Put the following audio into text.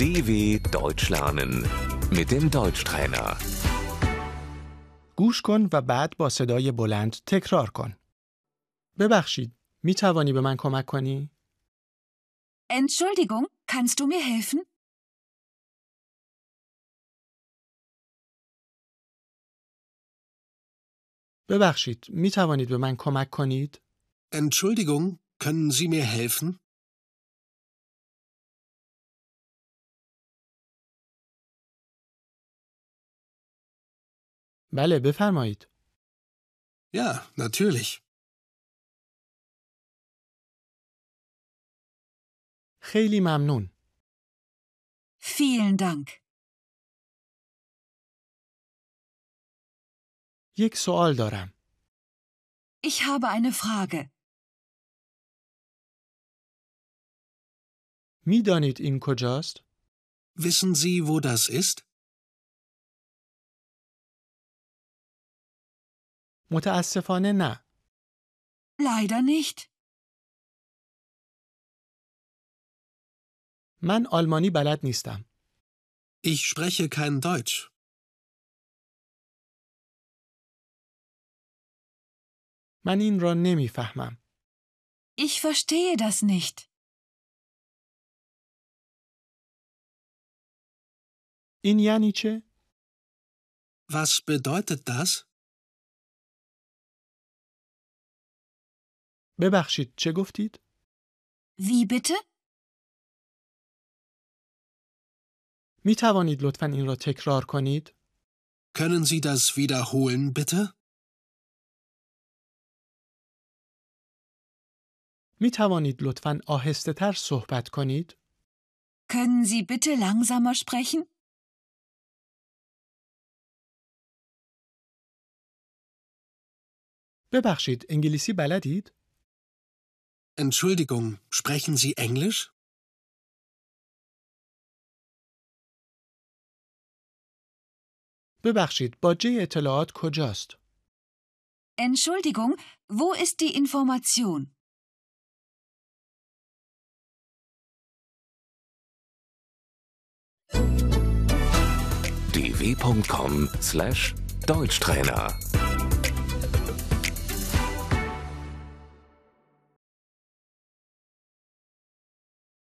DW Deutsch lernen mit dem Deutschtrainer. گوش کن و بعد با صدای بلند تکرار کن. ببخشید، می توانی به من کمک کنی؟ Entschuldigung, kannst du mir helfen? ببخشید، می توانید به من کمک کنید؟ Entschuldigung, können Sie mir helfen? بله، بفرمایید. Ja, natürlich. خیلی ممنون. Vielen Dank. یک سوال دارم. Ich habe eine Frage. می دانید این کجاست؟ Wissen Sie, wo das ist? متاسفانه نه. Leider nicht. من آلمانی بلد نیستم. Ich spreche kein Deutsch. من این را نمیفهمم. Ich verstehe das nicht. این یعنی چه؟ Was bedeutet das? ببخشید، چه گفتید؟ Wie bitte? می توانید لطفا این را تکرار کنید؟ Können Sie das wiederholen, bitte? می توانید لطفا آهسته تر صحبت کنید؟ Können Sie bitte langsamer sprechen? ببخشید، انگلیسی بلدید؟ Entschuldigung, sprechen Sie Englisch? ببخشید، باجه اطلاعات کجاست؟ Entschuldigung, wo ist die Information? dw.com/deutschtrainer